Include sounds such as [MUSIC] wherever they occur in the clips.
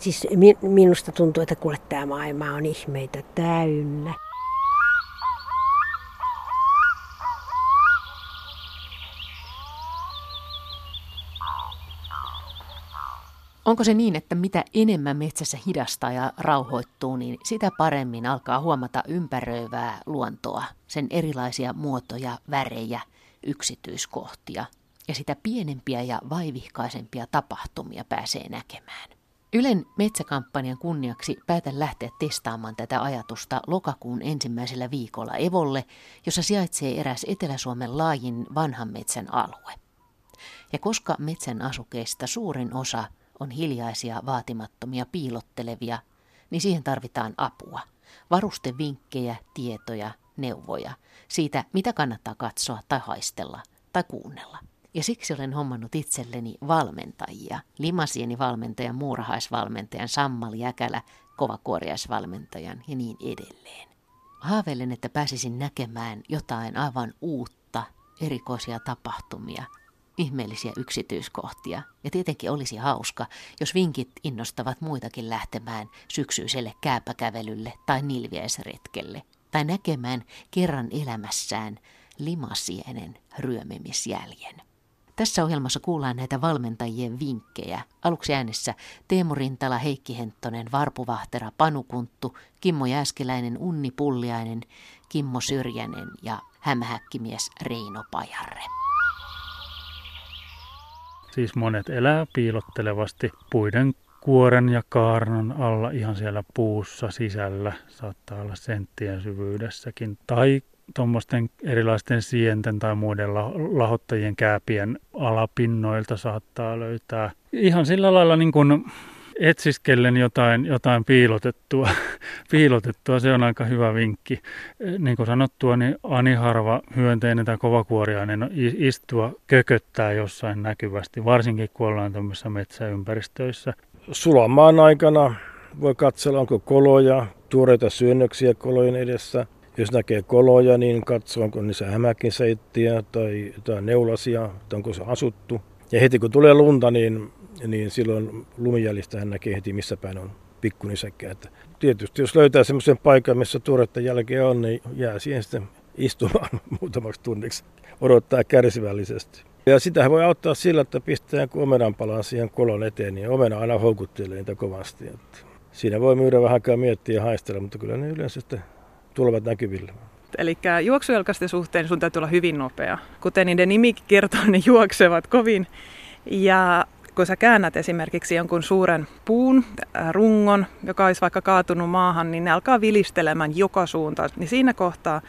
Siis minusta tuntuu, että kuule tämä maailma on ihmeitä täynnä. Onko se niin, että mitä enemmän metsässä hidastaa ja rauhoittuu, niin sitä paremmin alkaa huomata ympäröivää luontoa, sen erilaisia muotoja, värejä, yksityiskohtia, ja sitä pienempiä ja vaivihkaisempia tapahtumia pääsee näkemään. Ylen metsäkampanjan kunniaksi päätän lähteä testaamaan tätä ajatusta lokakuun ensimmäisellä viikolla Evolle, jossa sijaitsee eräs Etelä-Suomen laajin vanhan metsän alue. Ja koska metsän asukeista suurin osa on hiljaisia, vaatimattomia, piilottelevia, niin siihen tarvitaan apua. Varustevinkkejä, tietoja, neuvoja siitä, mitä kannattaa katsoa tai haistella tai kuunnella. Ja siksi olen hommannut itselleni valmentajia. Limasieni valmentajan, muurahaisvalmentajan, Sammal Jäkälä, kovakuoriaisvalmentajan ja niin edelleen. Haaveilen, että pääsisin näkemään jotain aivan uutta, erikoisia tapahtumia, ihmeellisiä yksityiskohtia. Ja tietenkin olisi hauska, jos vinkit innostavat muitakin lähtemään syksyiselle kääpäkävelylle tai nilviäisretkelle. Tai näkemään kerran elämässään limasienen ryömimisjäljen. Tässä ohjelmassa kuullaan näitä valmentajien vinkkejä. Aluksi äänessä Teemu Rintala, Heikki Henttonen, Varpu Vahtera, Panu Kunttu, Kimmo Jääskeläinen, Unni Pulliainen, Kimmo Syrjänen ja hämähäkkimies Reino Pajarre. Siis monet elää piilottelevasti puiden kuoren ja kaarnan alla ihan siellä puussa sisällä. Saattaa olla senttien syvyydessäkin. Tai tuommoisten erilaisten sienten tai muiden lahottajien kääpien alapinnoilta saattaa löytää ihan sillä lailla niin kuin etsiskellen jotain, jotain piilotettua. [LAUGHS] piilotettua, se on aika hyvä vinkki. Niin kuin sanottua, niin aniharva hyönteinen tai kovakuoriainen istua kököttää jossain näkyvästi, varsinkin kun ollaan tämmöisissä metsäympäristöissä. Sulamaan aikana voi katsella, onko koloja, tuoreita syönnöksiä kolojen edessä. Jos näkee koloja, niin katsoo, onko niissä hämäkinseittiä tai jotain neulasia, tai onko se asuttu. Ja heti kun tulee lunta, niin niin silloin lumijäljistä hän näkee heti, missä päin on pikkunisäkkä. Että tietysti jos löytää semmoisen paikan, missä tuoretta jälkeä on, niin jää siihen sitten istumaan [LAUGHS] muutamaksi tunniksi. Odottaa kärsivällisesti. Ja sitä voi auttaa sillä, että pistää omenan palan siihen kolon eteen, niin omena aina houkuttelee niitä kovasti. Että siinä voi myydä vähän miettiä ja haistella, mutta kyllä ne yleensä sitten tulevat näkyville. Eli juoksujalkaisten suhteen sun täytyy olla hyvin nopea. Kuten niiden nimi kertoo, ne [LAUGHS] juoksevat kovin. Ja kun sä käännät esimerkiksi jonkun suuren puun, äh, rungon, joka olisi vaikka kaatunut maahan, niin ne alkaa vilistelemään joka suuntaan. Niin siinä kohtaa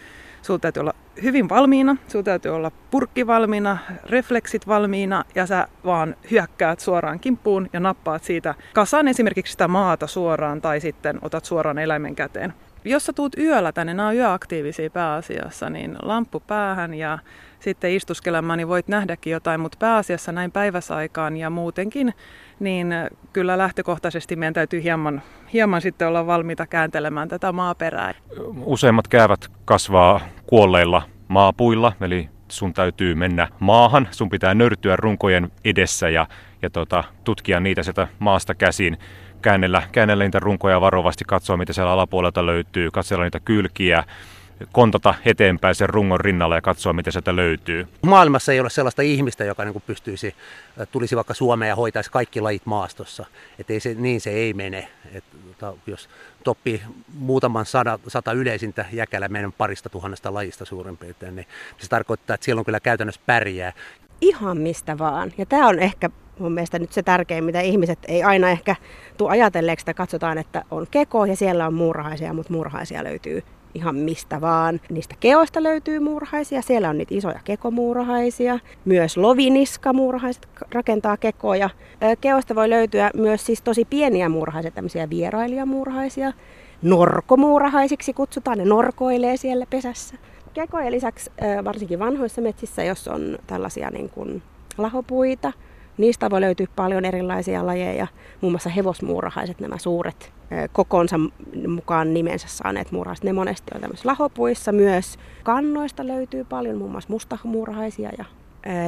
sulla täytyy olla hyvin valmiina, sulla täytyy olla purkki valmiina, refleksit valmiina ja sä vaan hyökkäät suoraan kimppuun ja nappaat siitä kasan esimerkiksi sitä maata suoraan tai sitten otat suoraan eläimen käteen. Jos sä tuut yöllä tänne, nämä on yöaktiivisia pääasiassa, niin lamppu päähän ja sitten istuskelemaan, niin voit nähdäkin jotain, mutta pääasiassa näin päiväsaikaan ja muutenkin, niin kyllä lähtökohtaisesti meidän täytyy hieman, hieman sitten olla valmiita kääntelemään tätä maaperää. Useimmat käyvät kasvaa kuolleilla maapuilla, eli sun täytyy mennä maahan, sun pitää nörtyä runkojen edessä ja, ja tota, tutkia niitä sieltä maasta käsin käännellä, käännellä niitä runkoja varovasti, katsoa mitä siellä alapuolelta löytyy, katsella niitä kylkiä, kontata eteenpäin sen rungon rinnalla ja katsoa, mitä sieltä löytyy. Maailmassa ei ole sellaista ihmistä, joka niin pystyisi, äh, tulisi vaikka Suomeen ja hoitaisi kaikki lajit maastossa. Et ei se, niin se ei mene. Et, tota, jos toppii muutaman sata, sata yleisintä jäkälä meidän parista tuhannesta lajista suurin piirtein, niin se tarkoittaa, että silloin kyllä käytännössä pärjää. Ihan mistä vaan. Ja tämä on ehkä mun mielestä nyt se tärkein, mitä ihmiset ei aina ehkä tule ajatelleeksi, että katsotaan, että on keko ja siellä on muurahaisia, mutta muurahaisia löytyy ihan mistä vaan. Niistä keoista löytyy muurahaisia, siellä on niitä isoja kekomuurahaisia. Myös loviniskamuurahaiset rakentaa kekoja. Keoista voi löytyä myös siis tosi pieniä muurahaisia, tämmöisiä vierailijamuurahaisia. Norkomuurahaisiksi kutsutaan, ne norkoilee siellä pesässä. Kekojen lisäksi varsinkin vanhoissa metsissä, jos on tällaisia niin kuin lahopuita, Niistä voi löytyä paljon erilaisia lajeja, muun muassa hevosmuurahaiset, nämä suuret kokonsa mukaan nimensä saaneet muurahaiset. Ne monesti on tämmöisissä lahopuissa myös. Kannoista löytyy paljon, muun muassa mustamuurahaisia ja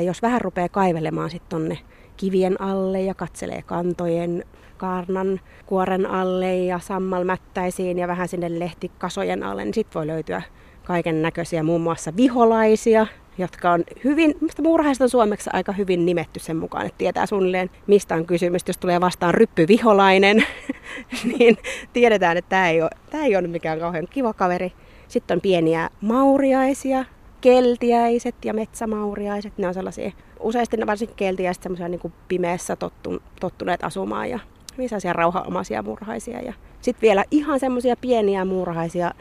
jos vähän rupeaa kaivelemaan sitten tonne kivien alle ja katselee kantojen kaarnan kuoren alle ja sammalmättäisiin ja vähän sinne lehtikasojen alle, niin sitten voi löytyä kaiken näköisiä, muun muassa viholaisia, jotka on hyvin, mistä muurahaiset on suomeksi aika hyvin nimetty sen mukaan, että tietää suunnilleen mistä on kysymys. Jos tulee vastaan ryppyviholainen, [LAUGHS] niin tiedetään, että tämä ei, ole, tämä ei ole mikään kauhean kiva kaveri. Sitten on pieniä mauriaisia, keltiäiset ja metsämauriaiset. Ne on sellaisia, useasti ne varsinkin keltiäiset semmoisia niin kuin pimeässä tottu, tottuneet asumaan ja sellaisia rauhaomaisia muurahaisia. Ja sitten vielä ihan semmoisia pieniä muurahaisia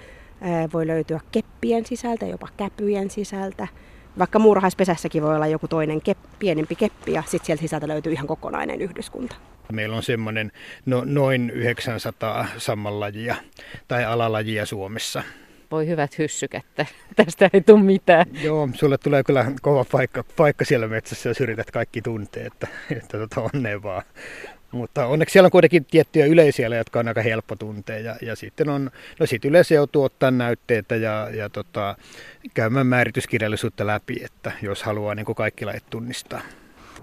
voi löytyä keppien sisältä, jopa käpyjen sisältä. Vaikka muurahaispesässäkin voi olla joku toinen kep, pienempi keppi ja sitten sieltä sisältä löytyy ihan kokonainen yhdyskunta. Meillä on semmoinen no, noin 900 sammallajia tai alalajia Suomessa. Voi hyvät hyssykettä, [LAUGHS] tästä ei tule mitään. Joo, sulle tulee kyllä kova paikka, paikka siellä metsässä, jos yrität kaikki tuntea, että, että tota, onnea vaan. Mutta onneksi siellä on kuitenkin tiettyjä yleisiä, jotka on aika helppo tuntea. Ja, ja sitten on, no sit yleensä joutuu ottaa näytteitä ja, ja tota, käymään määrityskirjallisuutta läpi, että jos haluaa niin kuin kaikki lait tunnistaa.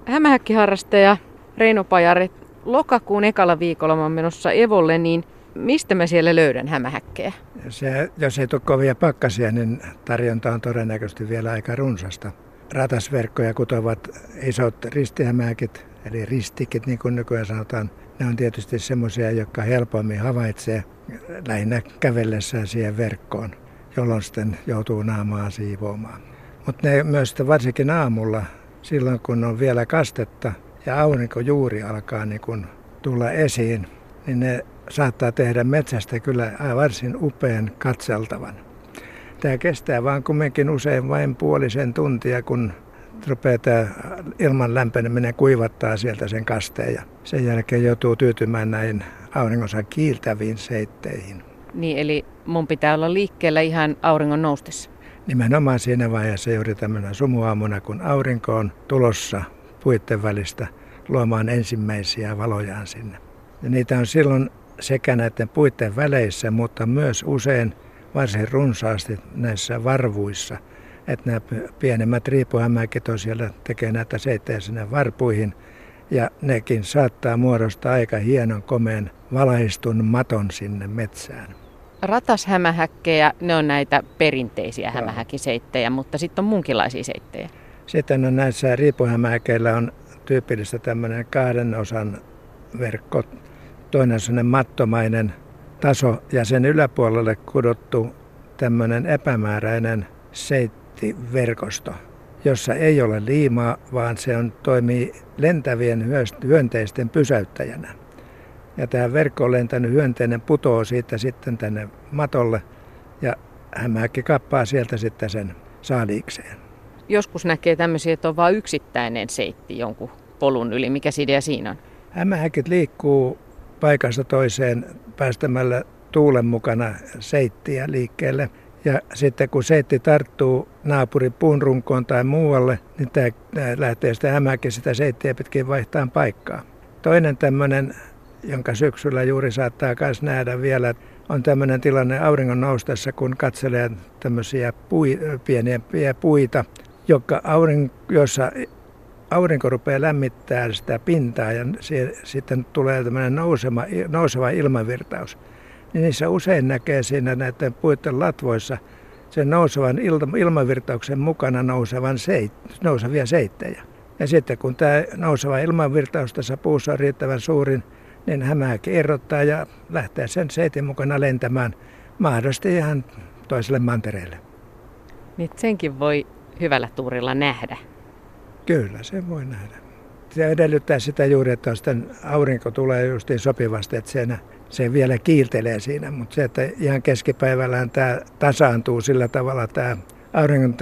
Hämähäkkiharrastaja Reino Pajari, lokakuun ekalla viikolla mä menossa Evolle, niin mistä mä siellä löydän hämähäkkejä? Se, jos ei tule kovia pakkasia, niin tarjonta on todennäköisesti vielä aika runsasta. Ratasverkkoja kutovat isot ristihämähäkit, eli ristikit niin kuin nykyään sanotaan, ne on tietysti semmoisia, jotka helpommin havaitsee lähinnä kävellessään siihen verkkoon, jolloin sitten joutuu naamaa siivoamaan. Mutta ne myös varsinkin aamulla, silloin kun on vielä kastetta ja aurinko juuri alkaa niin kun tulla esiin, niin ne saattaa tehdä metsästä kyllä varsin upean katseltavan. Tämä kestää vaan kumminkin usein vain puolisen tuntia, kun rupeaa tämä ilman lämpeneminen kuivattaa sieltä sen kasteen ja sen jälkeen joutuu tyytymään näin auringonsa kiiltäviin seitteihin. Niin, eli mun pitää olla liikkeellä ihan auringon noustessa. Nimenomaan siinä vaiheessa juuri tämmöinen sumuaamuna, kun aurinko on tulossa puitten välistä luomaan ensimmäisiä valojaan sinne. Ja niitä on silloin sekä näiden puitten väleissä, mutta myös usein varsin runsaasti näissä varvuissa – että nämä pienemmät riipuhämäkit on siellä tekee näitä seittejä sinne varpuihin. Ja nekin saattaa muodostaa aika hienon komeen valaistun maton sinne metsään. Ratashämähäkkejä, ne on näitä perinteisiä hämähäkiseittejä, mutta sitten on muunkinlaisia seittejä. Sitten on näissä riipuhämähäkeillä on tyypillistä tämmöinen kahden osan verkko. Toinen on sellainen mattomainen taso ja sen yläpuolelle kudottu tämmöinen epämääräinen seitti verkosto, jossa ei ole liimaa, vaan se on, toimii lentävien hyönteisten pysäyttäjänä. Ja tämä verkko lentänyt hyönteinen putoo siitä sitten tänne matolle ja hämähäkki kappaa sieltä sitten sen saaliikseen. Joskus näkee tämmöisiä, että on vain yksittäinen seitti jonkun polun yli. Mikä idea siinä on? Hämähäkit liikkuu paikasta toiseen päästämällä tuulen mukana seittiä liikkeelle. Ja sitten kun seitti tarttuu naapurin puunrunkoon tai muualle, niin tämä, lähtee sitä hämäkin sitä seittiä pitkin vaihtaa paikkaa. Toinen tämmöinen, jonka syksyllä juuri saattaa myös nähdä vielä, on tämmöinen tilanne auringon noustessa, kun katselee tämmöisiä pui, pieniä, puita, joka aurin, jossa aurinko rupeaa lämmittämään sitä pintaa ja se, sitten tulee tämmöinen nouseva, nouseva ilmavirtaus niin niissä usein näkee siinä näiden puiden latvoissa sen nousevan ilmavirtauksen mukana nousevan seit, nousevia seittejä. Ja sitten kun tämä nouseva ilmavirtaus tässä puussa on riittävän suurin, niin hämähäkki irrottaa ja lähtee sen seitin mukana lentämään mahdollisesti ihan toiselle mantereelle. Niin senkin voi hyvällä tuurilla nähdä. Kyllä, se voi nähdä. Se edellyttää sitä juuri, että sitten aurinko tulee justiin sopivasti, että siinä se vielä kiiltelee siinä, mutta se, että ihan keskipäivällähän tämä tasaantuu sillä tavalla tämä auringon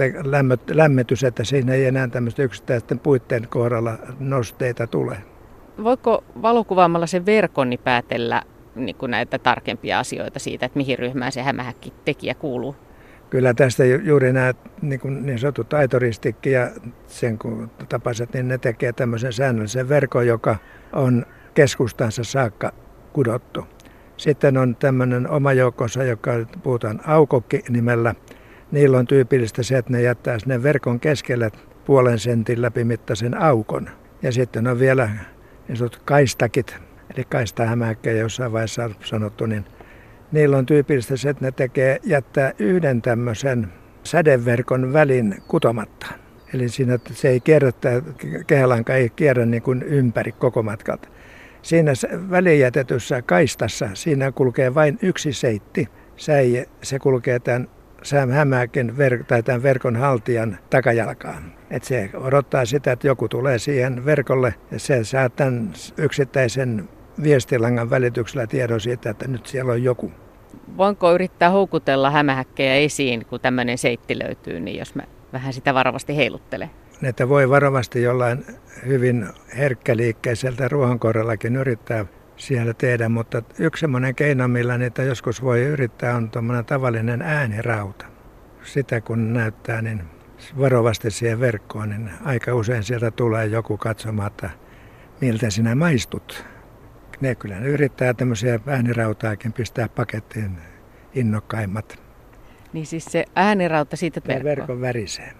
lämmitys, että siinä ei enää tämmöistä yksittäisten puitteen kohdalla nosteita tule. Voiko valokuvaamalla sen verkon niin päätellä niin näitä tarkempia asioita siitä, että mihin ryhmään se hämähäkki tekijä kuuluu? Kyllä tästä juuri nämä niin, kuin niin sanotut aitoristikki ja sen kun tapaset, niin ne tekee tämmöisen säännöllisen verkon, joka on keskustansa saakka kudottu. Sitten on tämmöinen oma joukkonsa, joka puhutaan aukokki nimellä. Niillä on tyypillistä se, että ne jättää sinne verkon keskelle puolen sentin läpimittaisen aukon. Ja sitten on vielä niin kaistakit, eli kaistahämähäkkejä jossain vaiheessa sanottu, niin niillä on tyypillistä se, että ne tekee, jättää yhden tämmöisen sädeverkon välin kutomatta. Eli siinä se ei kierrä, kehälanka ei kierrä niin kuin ympäri koko matkalta. Siinä välijätetyssä kaistassa, siinä kulkee vain yksi seitti, säie, se kulkee tämän Sam Hämäkin ver- tai tämän verkon haltijan takajalkaan. Et se odottaa sitä, että joku tulee siihen verkolle ja se saa tämän yksittäisen viestilangan välityksellä tiedon siitä, että nyt siellä on joku. Voinko yrittää houkutella hämähäkkejä esiin, kun tämmöinen seitti löytyy, niin jos mä vähän sitä varovasti heiluttelen? Että voi varovasti jollain hyvin herkkäliikkeiseltä ruohonkorrellakin yrittää siellä tehdä, mutta yksi semmoinen keino, millä niitä joskus voi yrittää, on tuommoinen tavallinen äänirauta. Sitä kun näyttää, niin varovasti siihen verkkoon, niin aika usein sieltä tulee joku katsomaan, että miltä sinä maistut. Ne kyllä ne yrittää tämmöisiä äänirautaakin pistää pakettiin innokkaimmat. Niin siis se äänirauta siitä verkkoon? verkon värisee.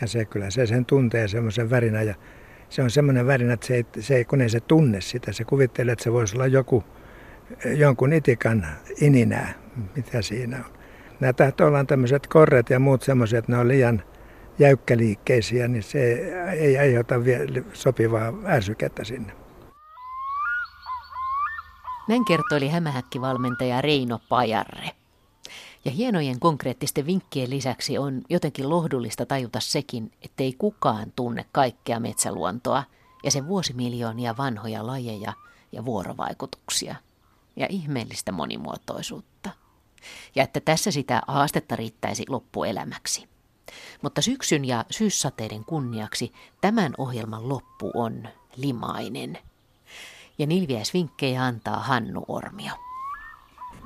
Ja se kyllä se sen tuntee semmoisen värinä ja se on semmoinen värinä, että se ei, se ei, kun ei se tunne sitä, se kuvittelee, että se voisi olla joku, jonkun itikan ininää, mitä siinä on. Nämä tahtoo olla tämmöiset korret ja muut semmoiset, että ne on liian jäykkäliikkeisiä, niin se ei aiheuta sopivaa ärsykettä sinne. Näin kertoi hämähäkkivalmentaja Reino Pajarre. Ja hienojen konkreettisten vinkkien lisäksi on jotenkin lohdullista tajuta sekin, ettei kukaan tunne kaikkea metsäluontoa ja sen vuosimiljoonia vanhoja lajeja ja vuorovaikutuksia ja ihmeellistä monimuotoisuutta. Ja että tässä sitä haastetta riittäisi loppuelämäksi. Mutta syksyn ja syyssateiden kunniaksi tämän ohjelman loppu on limainen. Ja nilviäisvinkkejä antaa Hannu Ormio.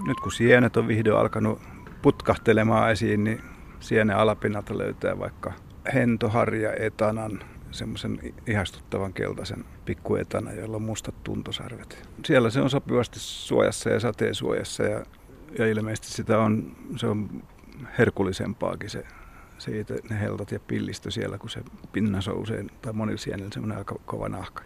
Nyt kun sienet on vihdoin alkanut putkahtelemaan esiin, niin sienen alapinnalta löytää vaikka hentoharja etanan, semmoisen ihastuttavan keltaisen pikkuetana, jolla on mustat tuntosarvet. Siellä se on sopivasti suojassa ja sateen suojassa ja, ja ilmeisesti sitä on, se on herkullisempaakin se, siitä, ne heltat ja pillistö siellä, kun se pinnas on usein, tai monilla sienillä semmoinen aika kova nahka.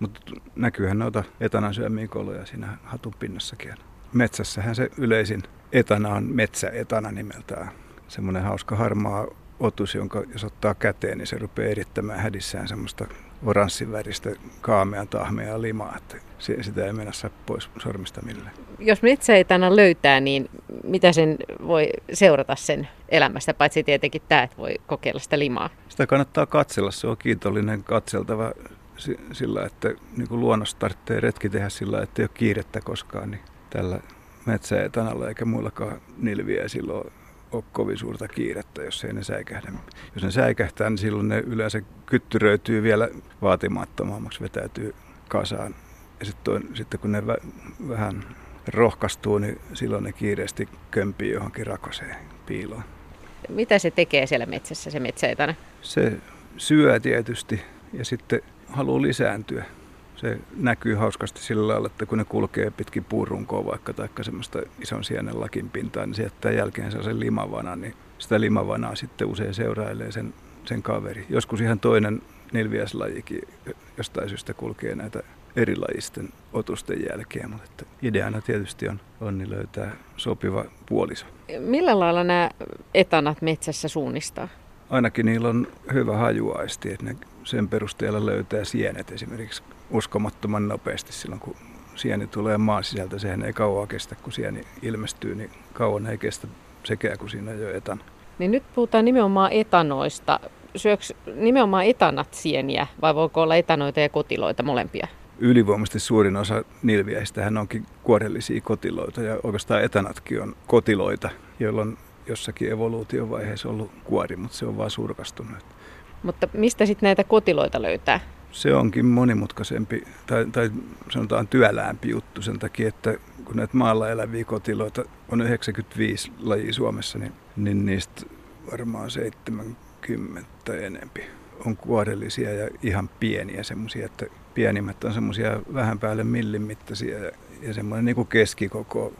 Mutta näkyyhän noita etanan syömiä koloja siinä hatun pinnassakin. Metsässähän se yleisin etana on metsäetana nimeltään. Semmoinen hauska harmaa otus, jonka jos ottaa käteen, niin se rupeaa erittämään hädissään semmoista oranssiväristä kaamean tahmea limaa, että sitä ei mennä saa pois sormista millään. Jos metsäetana löytää, niin mitä sen voi seurata sen elämästä, paitsi tietenkin tämä, että voi kokeilla sitä limaa? Sitä kannattaa katsella, se on kiitollinen katseltava sillä, että niin kuin luonnossa tarvitsee retki tehdä sillä, että ei ole kiirettä koskaan, niin tällä metsäetanalla eikä muillakaan nilviä silloin ole kovin suurta kiirettä, jos ei ne säikähdä. Jos ne säikähtää, niin silloin ne yleensä kyttyröityy vielä vaatimattomammaksi, vetäytyy kasaan. Ja sitten, sitten kun ne vä- vähän rohkaistuu, niin silloin ne kiireesti kömpii johonkin rakoseen piiloon. Mitä se tekee siellä metsässä, se metsäetana? Se syö tietysti ja sitten haluaa lisääntyä se näkyy hauskasti sillä lailla, että kun ne kulkee pitkin puurunkoa vaikka tai semmoista ison sienen lakin pintaa, niin se jättää jälkeensä sen limavana, niin sitä limavanaa sitten usein seurailee sen, sen kaveri. Joskus ihan toinen nilviäslajikin jostain syystä kulkee näitä erilajisten otusten jälkeen, mutta että ideana tietysti on, on niin löytää sopiva puoliso. Millä lailla nämä etanat metsässä suunnistaa? Ainakin niillä on hyvä hajuaisti, että ne sen perusteella löytää sienet esimerkiksi uskomattoman nopeasti silloin, kun sieni tulee maan sisältä. Sehän ei kauan kestä, kun sieni ilmestyy, niin kauan ei kestä sekä, kun siinä on jo etan. Niin nyt puhutaan nimenomaan etanoista. Syöks nimenomaan etanat sieniä vai voiko olla etanoita ja kotiloita molempia? Ylivoimaisesti suurin osa nilviäistähän onkin kuorellisia kotiloita ja oikeastaan etanatkin on kotiloita, joilla on jossakin evoluutiovaiheessa ollut kuori, mutta se on vaan surkastunut. Mutta mistä sitten näitä kotiloita löytää? Se onkin monimutkaisempi tai, tai sanotaan työläämpi juttu sen takia, että kun näitä maalla eläviä kotiloita on 95 lajia Suomessa, niin, niin niistä varmaan 70 enempi on kuorellisia ja ihan pieniä semmoisia, että pienimmät on semmoisia vähän päälle millin mittaisia ja, ja semmoinen niin kuin keskikoko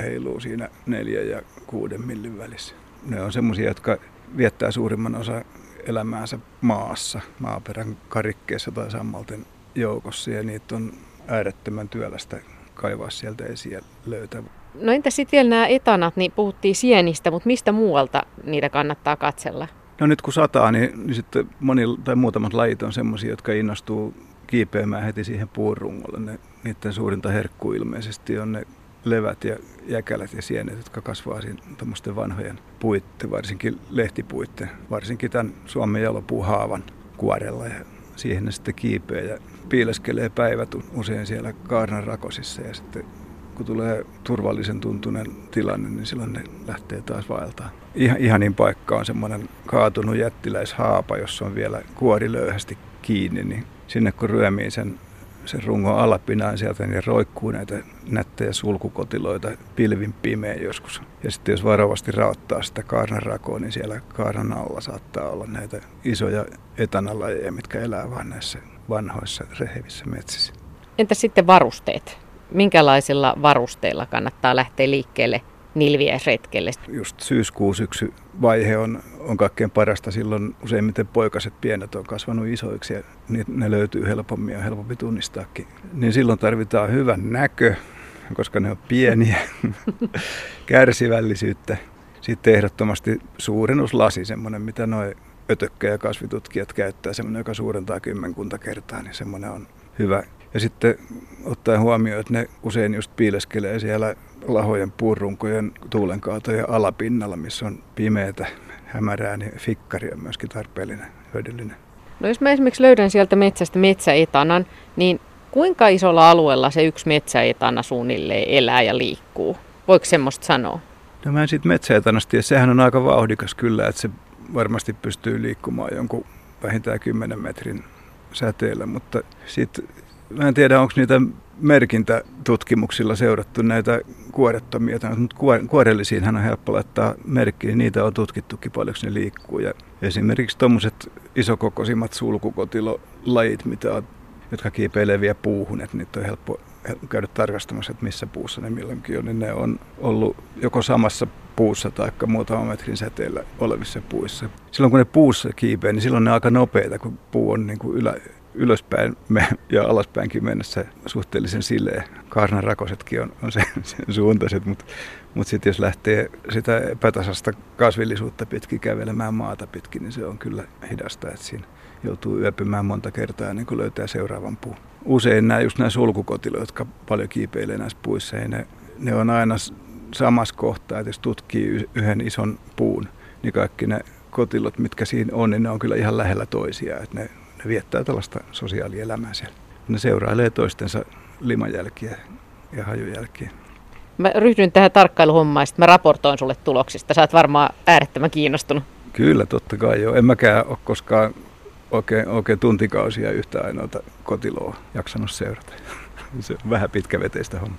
heiluu siinä neljä ja kuuden millin välissä. Ne on semmoisia, jotka viettää suurimman osa elämäänsä maassa, maaperän karikkeessa tai sammalten joukossa ja niitä on äärettömän työlästä kaivaa sieltä esiin löytää. No entä sitten vielä nämä etanat, niin puhuttiin sienistä, mutta mistä muualta niitä kannattaa katsella? No nyt kun sataa, niin, niin sitten moni tai muutamat lajit on semmoisia, jotka innostuu kiipeämään heti siihen puurungolle. Ne, niiden suurinta herkku ilmeisesti on ne levät ja jäkälät ja sienet, jotka kasvaa siinä vanhojen puitten, varsinkin lehtipuitten, varsinkin tämän Suomen jalopuuhaavan kuorella. Ja siihen ne sitten kiipeää ja piileskelee päivät usein siellä kaarnan rakosissa ja sitten kun tulee turvallisen tuntunen tilanne, niin silloin ne lähtee taas vaeltaan. Ihan, ihanin paikka on semmoinen kaatunut jättiläishaapa, jossa on vielä kuori löyhästi kiinni, niin sinne kun ryömii sen, sen rungon alapinaan sieltä, niin roikkuu näitä nättejä sulkukotiloita pilvin pimeä joskus. Ja sitten jos varovasti raottaa sitä kaarnan rakoa, niin siellä kaarnan alla saattaa olla näitä isoja etanalajeja, mitkä elää vain näissä vanhoissa rehevissä metsissä. Entä sitten varusteet? Minkälaisilla varusteilla kannattaa lähteä liikkeelle nilviäisretkelle? Just syyskuu syksy vaihe on, on kaikkein parasta. Silloin useimmiten poikaset pienet on kasvanut isoiksi ja ne löytyy helpommin ja helpompi tunnistaakin. Niin silloin tarvitaan hyvän näkö, koska ne on pieniä, [LAUGHS] kärsivällisyyttä. Sitten ehdottomasti suurennuslasi, semmoinen mitä noin ötökkä- ja kasvitutkijat käyttää, semmoinen, joka suurentaa kymmenkunta kertaa, niin semmoinen on hyvä. Ja sitten ottaen huomioon, että ne usein just piileskelee siellä lahojen puurunkojen tuulenkaatojen alapinnalla, missä on pimeätä, hämärää, niin fikkari on myöskin tarpeellinen, hyödyllinen. No jos mä esimerkiksi löydän sieltä metsästä metsäetanan, niin kuinka isolla alueella se yksi metsäetana suunnilleen elää ja liikkuu? Voiko semmoista sanoa? No mä en siitä metsäetanasta ja sehän on aika vauhdikas kyllä, että se varmasti pystyy liikkumaan jonkun vähintään 10 metrin säteellä, mutta sitten mä en tiedä, onko niitä merkintätutkimuksilla seurattu näitä kuorettomia, mutta kuorellisiinhan on helppo laittaa merkki, niin niitä on tutkittukin paljonko ne liikkuu. Ja esimerkiksi tuommoiset isokokoisimmat sulkukotilolajit, mitä on, jotka kiipeilee vielä puuhun, että niitä on helppo käydä tarkastamassa, että missä puussa ne milloinkin on, niin ne on ollut joko samassa puussa tai muutaman metrin säteellä olevissa puissa. Silloin kun ne puussa kiipeää, niin silloin ne on aika nopeita, kun puu on niin kuin ylä, ylöspäin ja alaspäinkin mennessä suhteellisen sileä. Kaarnan rakosetkin on, on sen, sen suuntaiset, mutta, mutta sitten jos lähtee sitä epätasasta kasvillisuutta pitkin kävelemään maata pitkin, niin se on kyllä hidasta, että siinä joutuu yöpymään monta kertaa niin kuin löytää seuraavan puun. Usein nämä, just nämä sulkukotilot, jotka paljon kiipeilee näissä puissa, ne, ne on aina samassa kohtaa, että jos tutkii yhden ison puun, niin kaikki ne kotilot, mitkä siinä on, niin ne on kyllä ihan lähellä toisiaan. Että ne, viettää tällaista sosiaalielämää siellä. Ne seurailee toistensa limanjälkiä ja hajujälkiä. Mä ryhdyn tähän tarkkailuhommaan ja mä raportoin sulle tuloksista. Sä oot varmaan äärettömän kiinnostunut. Kyllä, totta kai joo. En mäkään ole koskaan oikein, oikein tuntikausia yhtä ainoata kotiloa jaksanut seurata. [LAUGHS] Se on vähän pitkäveteistä homma.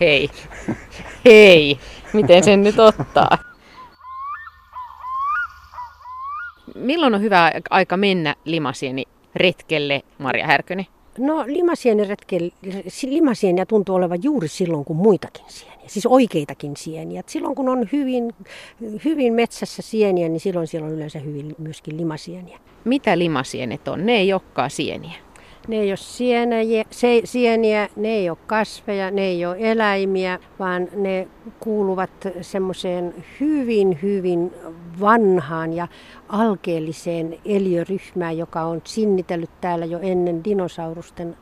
Hei, hei, miten sen nyt ottaa? Milloin on hyvä aika mennä limasieni retkelle, Maria Härkönen? No limasieniä tuntuu olevan juuri silloin, kun muitakin sieniä, siis oikeitakin sieniä. Et silloin kun on hyvin, hyvin metsässä sieniä, niin silloin siellä on yleensä hyvin myöskin limasieniä. Mitä limasienet on? Ne ei olekaan sieniä. Ne ei ole sieniä, se, sieniä, ne ei ole kasveja, ne ei ole eläimiä, vaan ne kuuluvat semmoiseen hyvin, hyvin vanhaan ja alkeelliseen eliöryhmään, joka on sinnitellyt täällä jo ennen dinosaurusten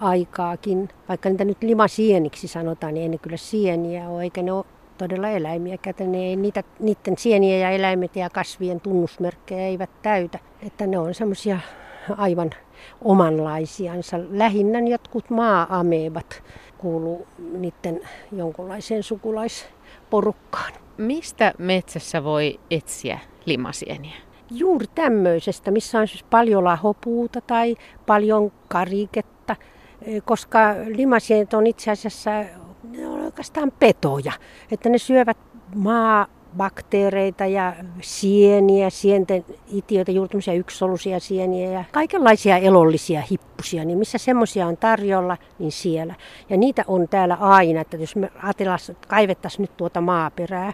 aikaakin. Vaikka niitä nyt limasieniksi sanotaan, niin ei ne kyllä sieniä ole, eikä ne ole todella eläimiä, ne ei niitä, niiden sieniä ja eläimet ja kasvien tunnusmerkkejä eivät täytä. Että ne on semmoisia aivan omanlaisiansa. Lähinnä jotkut maa-ameebat kuuluu niiden jonkunlaiseen sukulaisporukkaan. Mistä metsässä voi etsiä limasieniä? Juuri tämmöisestä, missä on siis paljon lahopuuta tai paljon kariketta, koska limasienet on itse asiassa ne on oikeastaan petoja, että ne syövät maa bakteereita ja sieniä, sienten itioita, juuri yksisoluisia sieniä ja kaikenlaisia elollisia hippusia, niin missä semmoisia on tarjolla, niin siellä. Ja niitä on täällä aina, että jos me ajatellaan, kaivettaisiin nyt tuota maaperää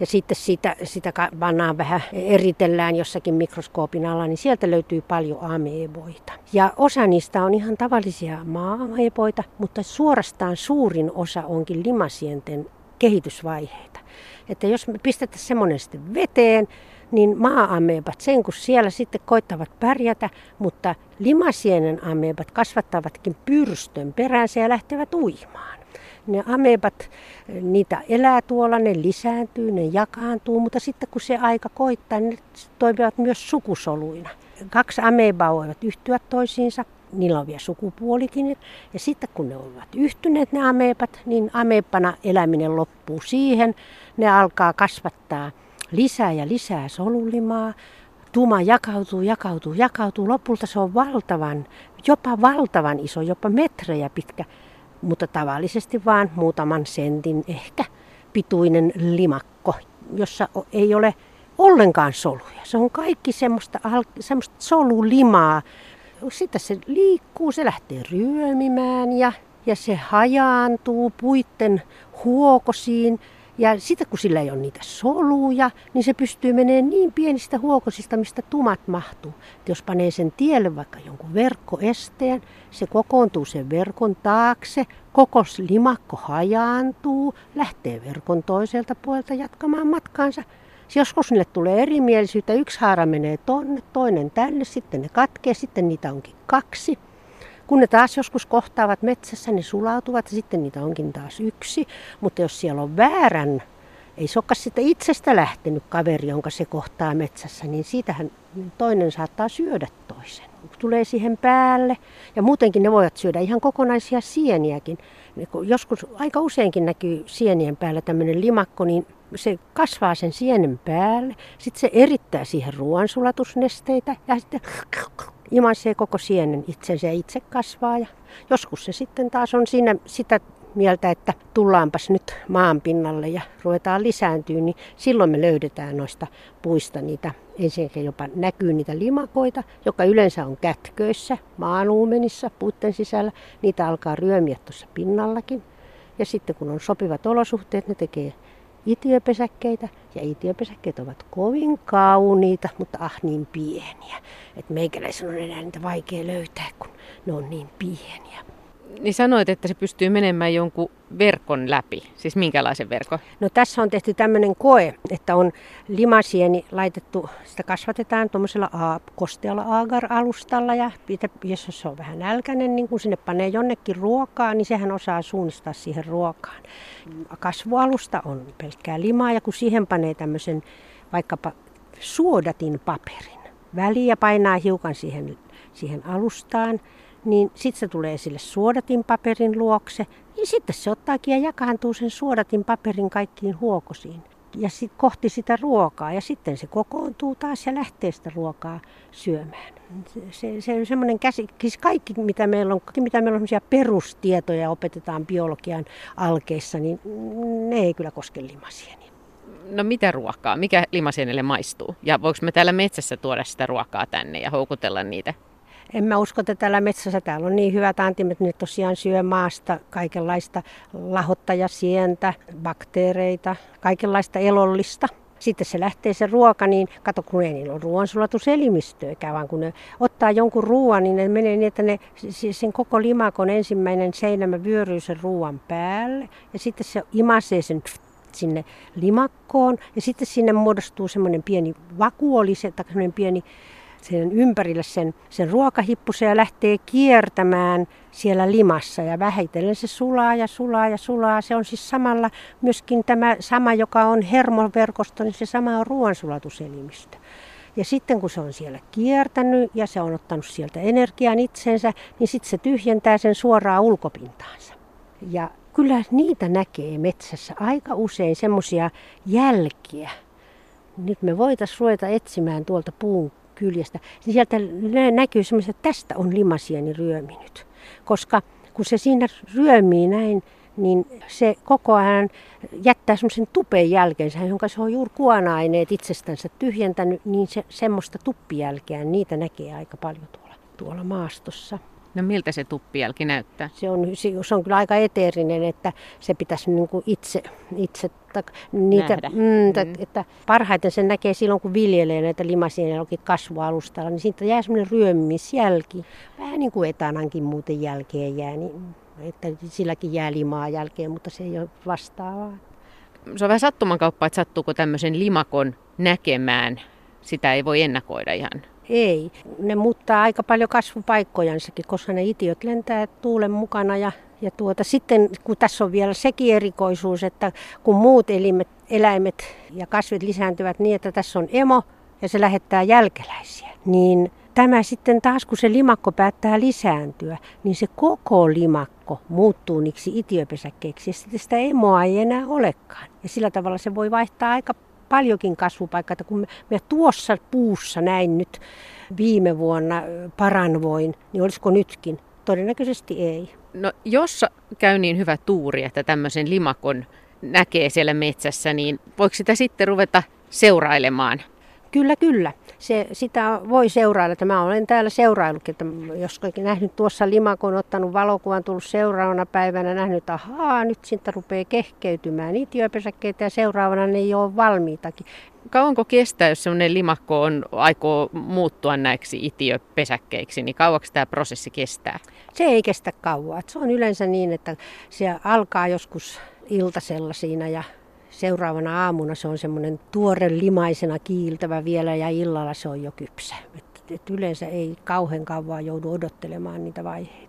ja sitten sitä, sitä pannaan vähän, eritellään jossakin mikroskoopin alla, niin sieltä löytyy paljon ameeboita. Ja osa niistä on ihan tavallisia maa-ameeboita, mutta suorastaan suurin osa onkin limasienten kehitysvaiheita. Että jos me pistettäisiin semmoinen sitten veteen, niin maa-ameebat sen kun siellä sitten koittavat pärjätä, mutta limasienen ameebat kasvattavatkin pyrstön peräänsä ja lähtevät uimaan. Ne ameebat, niitä elää tuolla, ne lisääntyy, ne jakaantuu, mutta sitten kun se aika koittaa, ne toimivat myös sukusoluina. Kaksi amebaa voivat yhtyä toisiinsa, niillä on vielä sukupuolikin. Ja sitten kun ne ovat yhtyneet ne ameepat, niin ameepana eläminen loppuu siihen. Ne alkaa kasvattaa lisää ja lisää solulimaa. Tuma jakautuu, jakautuu, jakautuu. Lopulta se on valtavan, jopa valtavan iso, jopa metrejä pitkä, mutta tavallisesti vaan muutaman sentin ehkä pituinen limakko, jossa ei ole ollenkaan soluja. Se on kaikki semmoista, semmoista solulimaa, sitten se liikkuu, se lähtee ryömimään ja, ja se hajaantuu puitten huokosiin. Ja sitten kun sillä ei ole niitä soluja, niin se pystyy menemään niin pienistä huokosista, mistä tumat mahtuu. Et jos panee sen tielle vaikka jonkun verkkoesteen, se kokoontuu sen verkon taakse, koko limakko hajaantuu, lähtee verkon toiselta puolelta jatkamaan matkaansa. Joskus niille tulee erimielisyyttä. Yksi haara menee tonne, toinen tänne, sitten ne katkee, sitten niitä onkin kaksi. Kun ne taas joskus kohtaavat metsässä, ne sulautuvat ja sitten niitä onkin taas yksi. Mutta jos siellä on väärän, ei se olekaan sitten itsestä lähtenyt kaveri, jonka se kohtaa metsässä, niin siitähän toinen saattaa syödä toisen. Tulee siihen päälle ja muutenkin ne voivat syödä ihan kokonaisia sieniäkin. Joskus aika useinkin näkyy sienien päällä tämmöinen limakko, niin se kasvaa sen sienen päälle, sitten se erittää siihen ruoansulatusnesteitä ja sitten imaisee koko sienen itsensä ja itse kasvaa. Ja joskus se sitten taas on siinä sitä mieltä, että tullaanpas nyt maan pinnalle ja ruvetaan lisääntyä, niin silloin me löydetään noista puista niitä, ensinnäkin jopa näkyy niitä limakoita, joka yleensä on kätköissä, maanuumenissa, puitten sisällä. Niitä alkaa ryömiä tuossa pinnallakin. Ja sitten kun on sopivat olosuhteet, ne tekee itiöpesäkkeitä ja itiöpesäkkeet ovat kovin kauniita, mutta ah niin pieniä. Että meikäläisen on enää niitä vaikea löytää, kun ne on niin pieniä. Niin sanoit, että se pystyy menemään jonkun verkon läpi. Siis minkälaisen verkon? No tässä on tehty tämmöinen koe, että on limasieni laitettu, sitä kasvatetaan tuommoisella kostealla agar-alustalla ja jos se on vähän nälkäinen, niin kun sinne panee jonnekin ruokaa, niin sehän osaa suunnistaa siihen ruokaan. Kasvualusta on pelkkää limaa ja kun siihen panee tämmöisen vaikkapa suodatin paperin väliä painaa hiukan siihen, siihen alustaan, niin sitten se tulee sille suodatin paperin luokse, niin sitten se ottaakin ja jakaantuu sen suodatin paperin kaikkiin huokosiin ja sit kohti sitä ruokaa ja sitten se kokoontuu taas ja lähtee sitä ruokaa syömään. Se, se on semmoinen käsi, siis kaikki mitä meillä on, mitä meillä on perustietoja opetetaan biologian alkeissa, niin ne ei kyllä koske limasieniä. No mitä ruokaa? Mikä limasienille maistuu? Ja voiko me täällä metsässä tuoda sitä ruokaa tänne ja houkutella niitä en mä usko, että täällä metsässä täällä on niin hyvät antimet, ne tosiaan syö maasta kaikenlaista lahottajasientä, bakteereita, kaikenlaista elollista. Sitten se lähtee se ruoka, niin kato kun ei niillä ole ruoansulatuselimmistöäkään, vaan kun ne ottaa jonkun ruoan, niin ne menee niin, että ne, sen koko limakon ensimmäinen seinämä vyöryy sen ruoan päälle ja sitten se imasee sen sinne limakkoon ja sitten sinne muodostuu semmoinen pieni vakuoli, tai semmoinen pieni sen ympärille sen, sen ruokahippusen ja lähtee kiertämään siellä limassa ja vähitellen se sulaa ja sulaa ja sulaa. Se on siis samalla myöskin tämä sama, joka on hermoverkosto, niin se sama on ruoansulatuselimistö. Ja sitten kun se on siellä kiertänyt ja se on ottanut sieltä energian itsensä, niin sitten se tyhjentää sen suoraan ulkopintaansa. Ja kyllä niitä näkee metsässä aika usein semmoisia jälkiä. Nyt me voitaisiin ruveta etsimään tuolta puun kyljestä, niin sieltä näkyy semmoista, että tästä on limasieni ryöminyt. Koska kun se siinä ryömii näin, niin se koko ajan jättää semmoisen tupen jälkeensä, jonka se on juuri kuona-aineet itsestänsä tyhjentänyt, niin se, semmoista tuppijälkeä, niitä näkee aika paljon tuolla, tuolla maastossa. No miltä se tuppijälki näyttää? Se on, se on kyllä aika eteerinen, että se pitäisi niin kuin itse, itse niitä, Nähdä. Mm, Mm. että parhaiten sen näkee silloin, kun viljelee näitä limasia jollakin kasvualustalla, niin siitä jää semmoinen ryömmisjälki. Vähän niin kuin etanankin muuten jälkeen jää, niin, että silläkin jää limaa jälkeen, mutta se ei ole vastaavaa. Se on vähän sattuman kauppa, että sattuuko tämmöisen limakon näkemään. Sitä ei voi ennakoida ihan. Ei. Ne muuttaa aika paljon kasvupaikkojansakin, koska ne itiöt lentää tuulen mukana. Ja, ja tuota, sitten kun tässä on vielä sekin erikoisuus, että kun muut elimet, eläimet ja kasvit lisääntyvät niin, että tässä on emo ja se lähettää jälkeläisiä, niin tämä sitten taas, kun se limakko päättää lisääntyä, niin se koko limakko muuttuu niiksi itiöpesäkkeiksi ja sitten sitä emoa ei enää olekaan. Ja sillä tavalla se voi vaihtaa aika paljonkin kasvupaikkaa, että kun me tuossa puussa näin nyt viime vuonna paranvoin, niin olisiko nytkin? Todennäköisesti ei. No jos käy niin hyvä tuuri, että tämmöisen limakon näkee siellä metsässä, niin voiko sitä sitten ruveta seurailemaan? Kyllä, kyllä. Se, sitä voi seurailla. Mä olen täällä seuraillutkin, että jos kaikki nähnyt tuossa limakon, ottanut valokuvan, tullut seuraavana päivänä, nähnyt, että ahaa, nyt siitä rupeaa kehkeytymään itiöpesäkkeitä ja seuraavana ne ei ole valmiitakin. Kauanko kestää, jos semmoinen limakko on, aikoo muuttua näiksi itiöpesäkkeiksi, niin kauaksi tämä prosessi kestää? Se ei kestä kauan. Se on yleensä niin, että se alkaa joskus iltasella siinä ja seuraavana aamuna se on semmoinen tuore limaisena kiiltävä vielä ja illalla se on jo kypsä. Et, et yleensä ei kauhean kauan joudu odottelemaan niitä vaiheita.